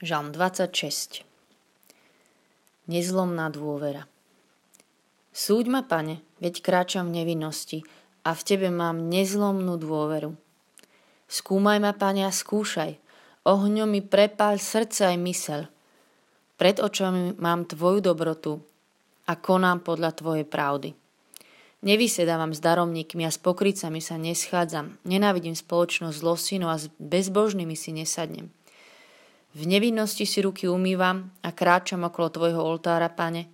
Žalm 26 Nezlomná dôvera Súď ma, pane, veď kráčam v nevinnosti a v tebe mám nezlomnú dôveru. Skúmaj ma, pane, a skúšaj. Ohňom mi prepáľ srdce aj mysel. Pred očami mám tvoju dobrotu a konám podľa tvojej pravdy. Nevysedávam s daromníkmi a s pokrycami sa neschádzam. Nenávidím spoločnosť s losinou a s bezbožnými si nesadnem. V nevinnosti si ruky umývam a kráčam okolo tvojho oltára, pane,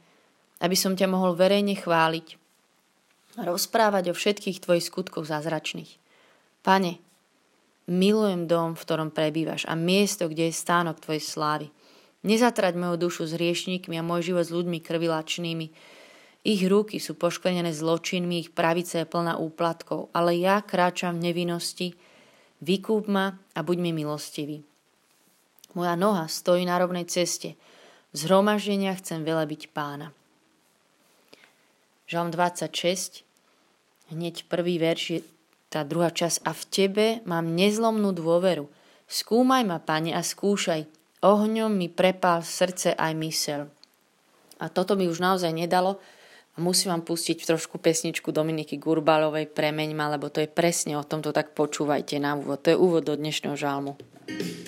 aby som ťa mohol verejne chváliť a rozprávať o všetkých tvojich skutkoch zázračných. Pane, milujem dom, v ktorom prebývaš a miesto, kde je stánok tvojej slávy. Nezatrať moju dušu s riešníkmi a môj život s ľuďmi krvilačnými. Ich ruky sú pošklenené zločinmi, ich pravice je plná úplatkov, ale ja kráčam v nevinnosti, vykúp ma a buď mi milostivý. Moja noha stojí na rovnej ceste. V zhromaždenia chcem velebiť pána. Žalm 26, hneď prvý verš je tá druhá časť. A v tebe mám nezlomnú dôveru. Skúmaj ma, pane, a skúšaj. Ohňom mi prepál srdce aj mysel. A toto mi už naozaj nedalo. A musím vám pustiť trošku pesničku Dominiky Gurbalovej Premeň ma, lebo to je presne o tomto, tak počúvajte na úvod. To je úvod do dnešného žalmu. čeliť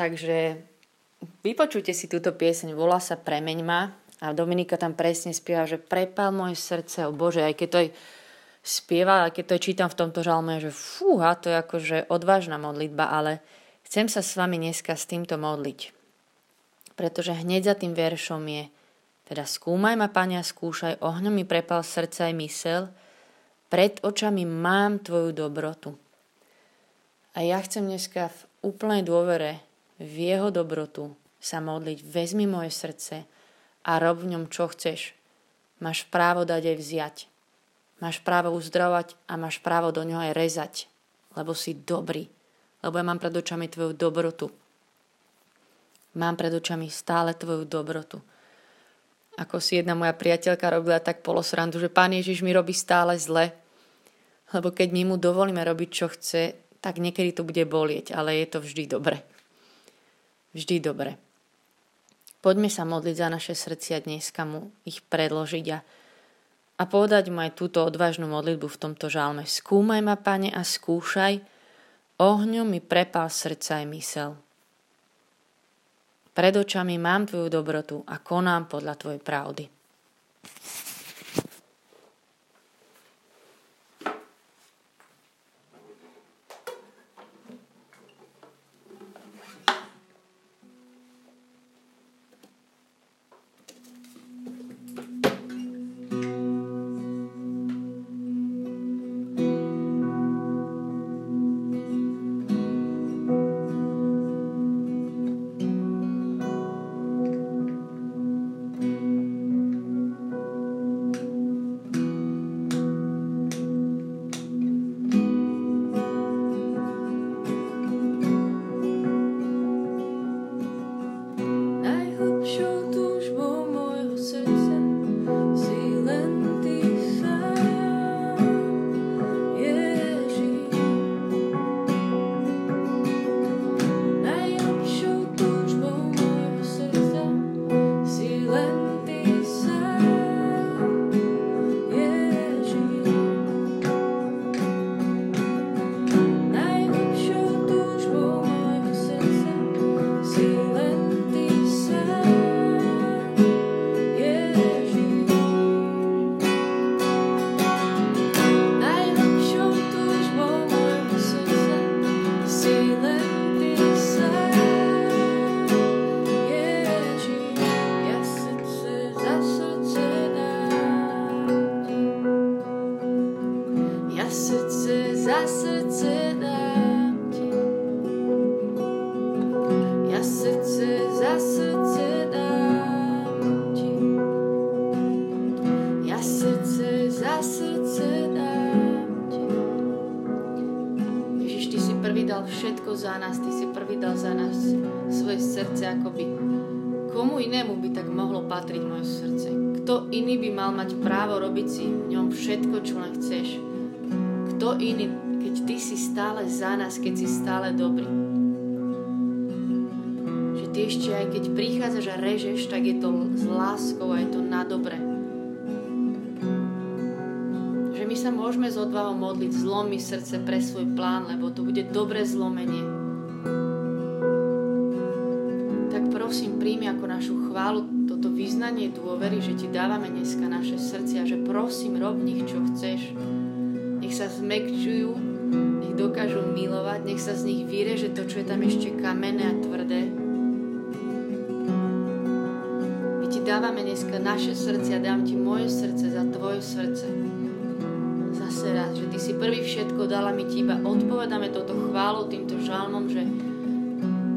Takže vypočujte si túto pieseň, volá sa Premeň ma a Dominika tam presne spieva, že prepal moje srdce, o Bože, aj keď to je spieva, aj keď to je čítam v tomto žalme, že fúha, to je akože odvážna modlitba, ale chcem sa s vami dneska s týmto modliť. Pretože hneď za tým veršom je teda skúmaj ma, Pane, a skúšaj, ohňom mi prepal srdce aj mysel, pred očami mám Tvoju dobrotu. A ja chcem dneska v úplnej dôvere v jeho dobrotu sa modliť. Vezmi moje srdce a rob v ňom, čo chceš. Máš právo dať aj vziať. Máš právo uzdravať a máš právo do ňoho aj rezať, lebo si dobrý. Lebo ja mám pred očami tvoju dobrotu. Mám pred očami stále tvoju dobrotu. Ako si jedna moja priateľka robila tak polosrandu, že pán Ježiš mi robí stále zle. Lebo keď my mu dovolíme robiť, čo chce, tak niekedy to bude bolieť, ale je to vždy dobre vždy dobre. Poďme sa modliť za naše srdcia dneska mu ich predložiť a, a povedať mu aj túto odvážnu modlitbu v tomto žalme. Skúmaj ma, pane, a skúšaj, ohňom mi prepal srdca aj mysel. Pred očami mám tvoju dobrotu a konám podľa tvojej pravdy. Všetko za nás, Ty si prvý dal za nás svoje srdce akoby. Komu inému by tak mohlo patriť moje srdce? Kto iný by mal mať právo robiť si v ňom všetko, čo len chceš? Kto iný, keď Ty si stále za nás, keď si stále dobrý? Že Ty ešte aj keď prichádzaš a režeš, tak je to s láskou a je to na dobre sa môžeme s odvahou modliť, zlomi srdce pre svoj plán, lebo to bude dobré zlomenie. Tak prosím, príjmi ako našu chválu toto vyznanie dôvery, že ti dávame dneska naše srdcia, že prosím, rob nich, čo chceš. Nech sa zmekčujú, nech dokážu milovať, nech sa z nich vyreže to, čo je tam ešte kamenné a tvrdé. Dávame dneska naše srdcia, dám ti moje srdce za tvoje srdce zase raz, že Ty si prvý všetko dala, my Ti iba odpovedáme toto chválu týmto žalmom, že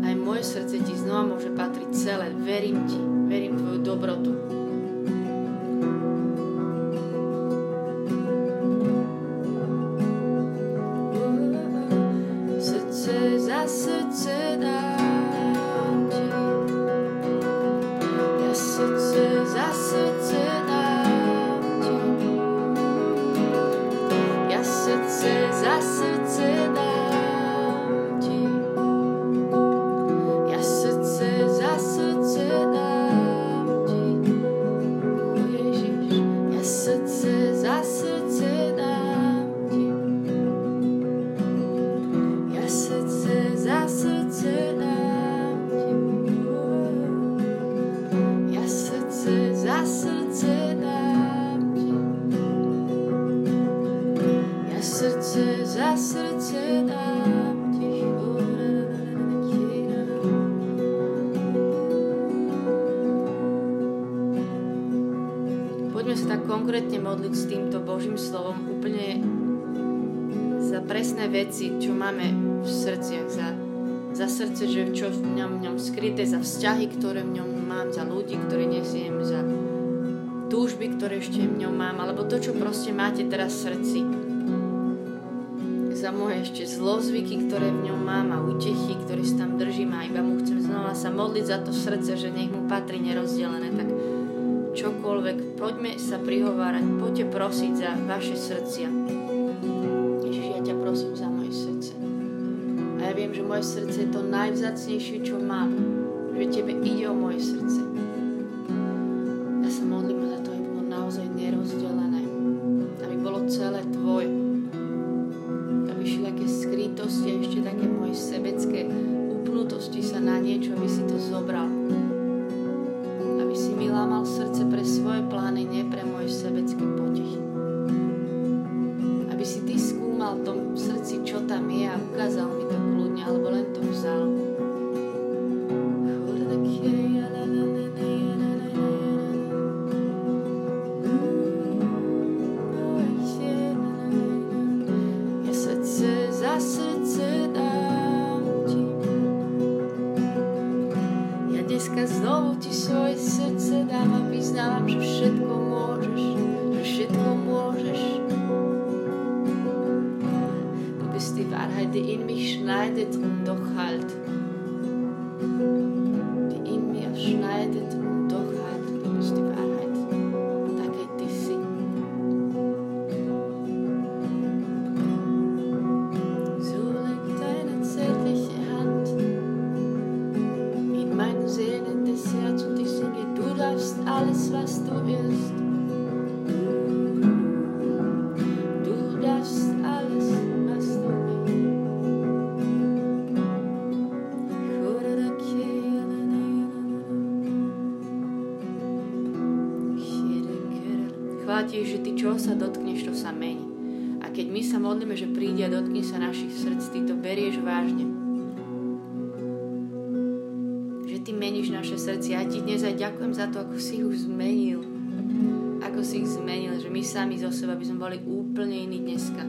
aj moje srdce Ti znova môže patriť celé. Verím Ti, verím Tvoju dobrotu. Veci, čo máme v srdciach, za, za srdce, že čo v ňom, v ňom skryté, za vzťahy, ktoré v ňom mám, za ľudí, ktoré nesiem, za túžby, ktoré ešte v ňom mám, alebo to, čo proste máte teraz v srdci. Za moje ešte zlozvyky, ktoré v ňom mám a útechy, ktoré si tam držím a iba mu chcem znova sa modliť za to srdce, že nech mu patrí nerozdelené, tak čokoľvek, poďme sa prihovárať, poďte prosiť za vaše srdcia. Ježiš, ja ťa prosím za ja viem, že moje srdce je to najvzácnejšie, čo mám. Vyznávam, že že ty čo sa dotkneš, to sa mení. A keď my sa modlíme, že príde a dotkne sa našich srdc, ty to berieš vážne. Že ty meníš naše srdce. Ja ti dnes aj ďakujem za to, ako si už zmenil. Ako si ich zmenil, že my sami zo seba by sme boli úplne iní dneska.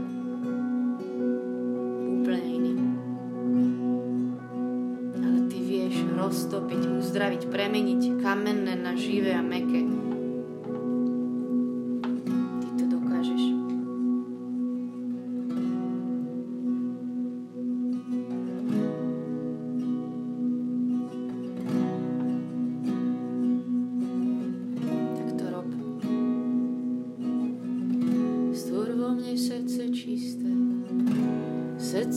Úplne iní. Ale ty vieš roztopiť, uzdraviť, premeniť kamenné na živé a meké.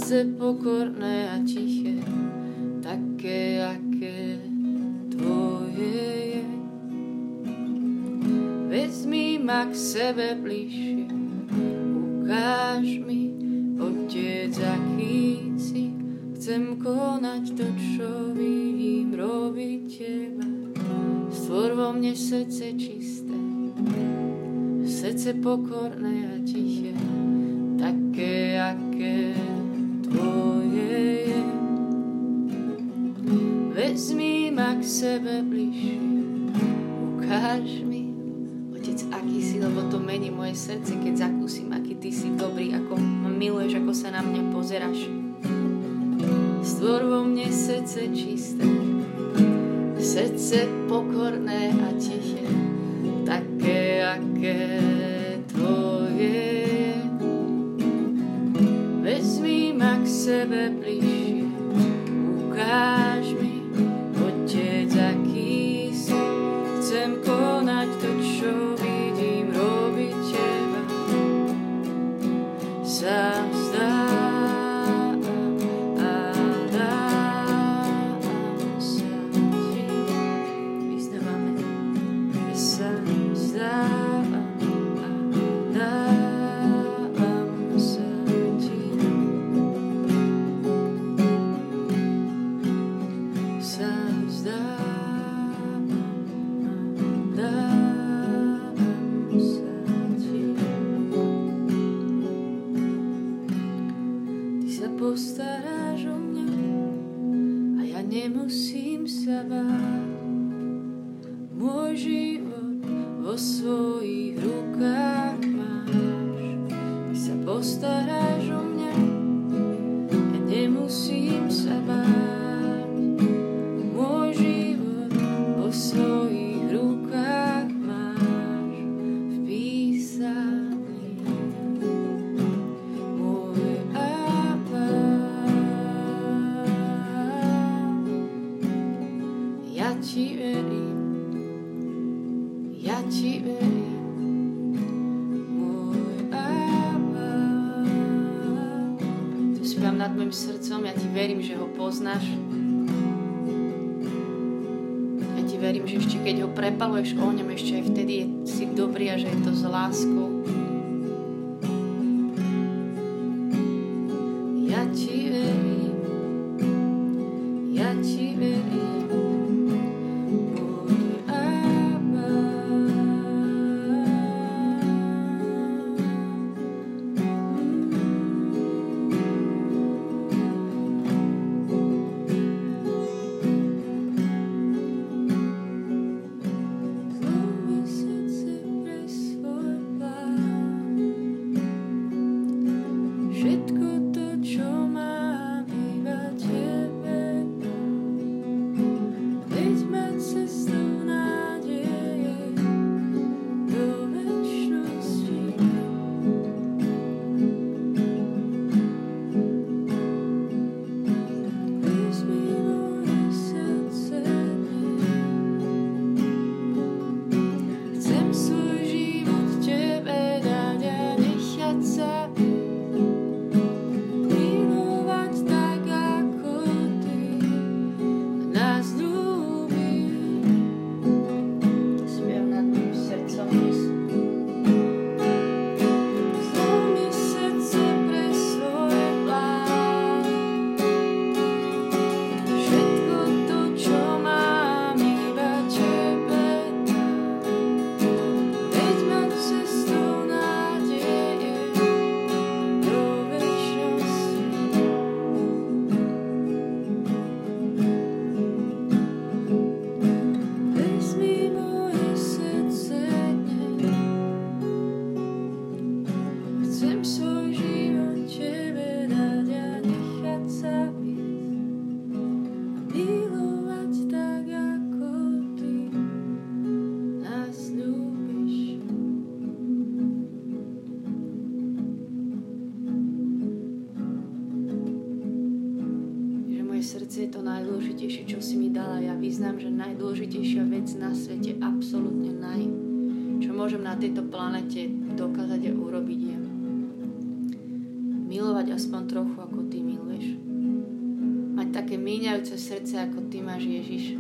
Srdce pokorné a tiché, také, aké tvoje je. Vezmi ma k sebe bližšie, ukáž mi, Otec, aký si, chcem konať to, čo vidím, robiť Teba. Stvor vo mne srdce čisté, srdce pokorné a tiché, také, aké Tvoje je. Vezmi ma k sebe bližšie, ukáž mi, Otec, aký si, lebo to mení moje srdce, keď zakúsim, aký Ty si dobrý, ako ma miluješ, ako sa na mňa pozeráš. Stvor vo mne srdce čisté, srdce pokorné a tiché, také, aké tvoje sebe bližšie, ukáž mi, Otec, aký si, chcem konať to, čo vo svojich verím, že ešte keď ho prepaluješ ohňom, ešte aj vtedy je, si dobrý a že je to s láskou. Najdôležitejšie, čo si mi dala. Ja vyznám, že najdôležitejšia vec na svete, absolútne naj, čo môžem na tejto planete dokázať a urobiť je milovať aspoň trochu, ako ty miluješ. Mať také míňajúce srdce, ako ty máš Ježiš.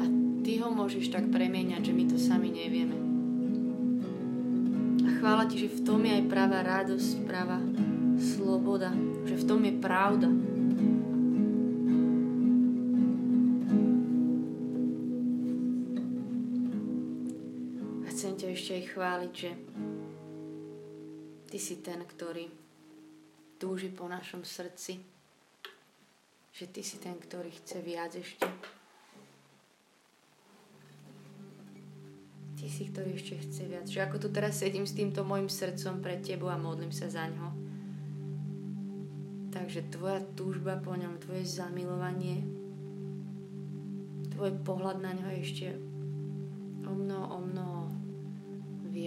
A ty ho môžeš tak premieňať, že my to sami nevieme. A chvála ti, že v tom je aj práva radosť, práva sloboda, že v tom je pravda. Chcem ťa ešte aj chváliť, že ty si ten, ktorý túži po našom srdci, že ty si ten, ktorý chce viac ešte. Ty si, ktorý ešte chce viac. Že ako tu teraz sedím s týmto môjim srdcom pred tebou a modlím sa za ňo Takže tvoja túžba po ňom, tvoje zamilovanie, tvoj pohľad na ňo ešte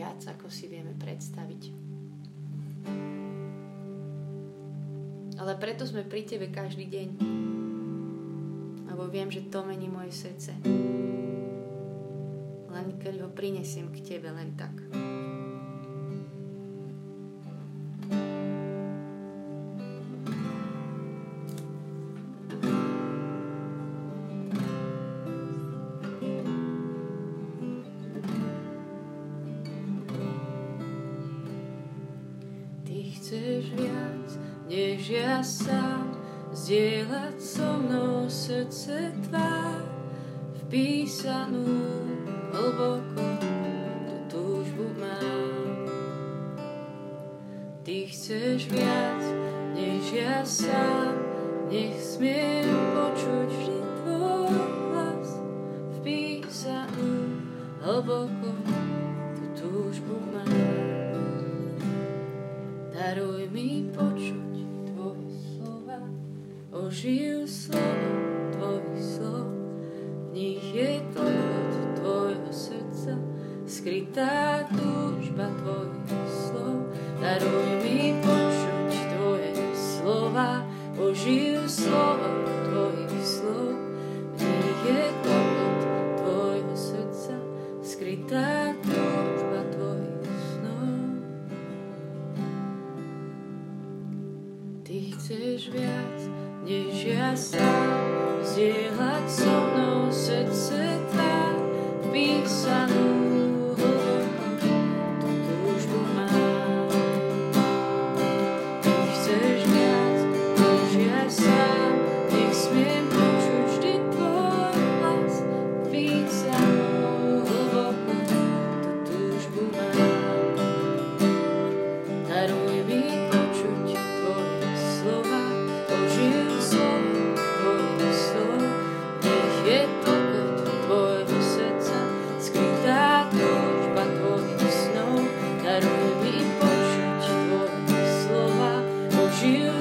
viac, ako si vieme predstaviť. Ale preto sme pri tebe každý deň. Lebo viem, že to mení moje srdce. Len keď ho prinesiem k tebe len tak. Hlboko tú túžbu mám. Daruj mi počuť Ožijú slovo passa, ziraat zon, zet, zet,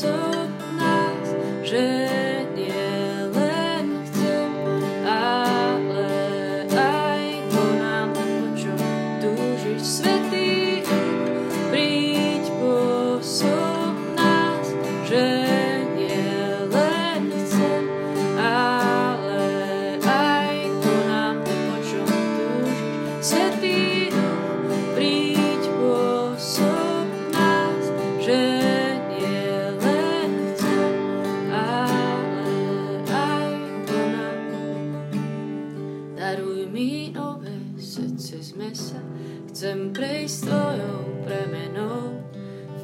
so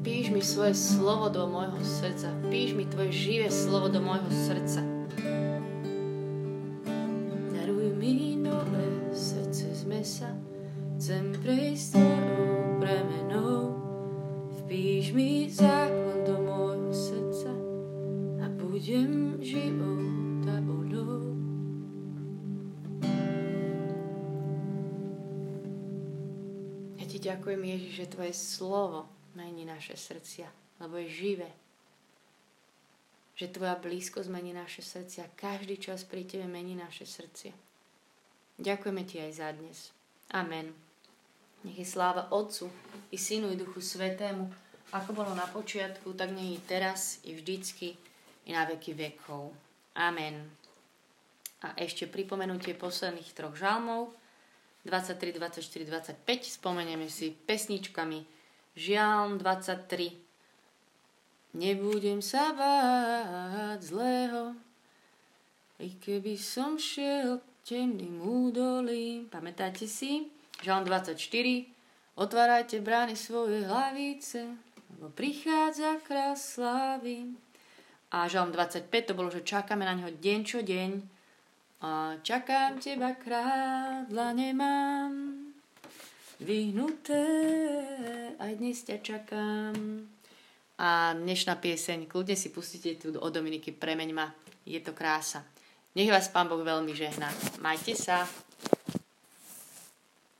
Vpíš mi svoje slovo do môjho srdca. Vpíš mi tvoje živé slovo do môjho srdca. Daruj mi nové srdce z mesa. Chcem prejsť tvoju premenou. Vpíš mi zákon do môjho srdca a budem života vodou. Ja ti ďakujem, Ježiš, že tvoje slovo mení naše srdcia, lebo je živé. Že tvoja blízkosť mení naše srdcia. Každý čas pri tebe mení naše srdcia. Ďakujeme ti aj za dnes. Amen. Nech je sláva Otcu i Synu i Duchu Svetému, ako bolo na počiatku, tak nech je teraz i vždycky i na veky vekov. Amen. A ešte pripomenutie posledných troch žalmov 23, 24, 25. Spomenieme si pesničkami Žialm 23. Nebudem sa báť zlého, i keby som šiel temným údolím. Pamätáte si? Žalm 24. Otvárajte brány svoje hlavice, lebo prichádza král slávy. A Žalm 25 to bolo, že čakáme na neho deň čo deň. A čakám teba krádla nemám vyhnuté, aj dnes ťa čakám. A dnešná pieseň, kľudne si pustíte tu od Dominiky Premeň ma, je to krása. Nech vás Pán Boh veľmi žehná. Majte sa.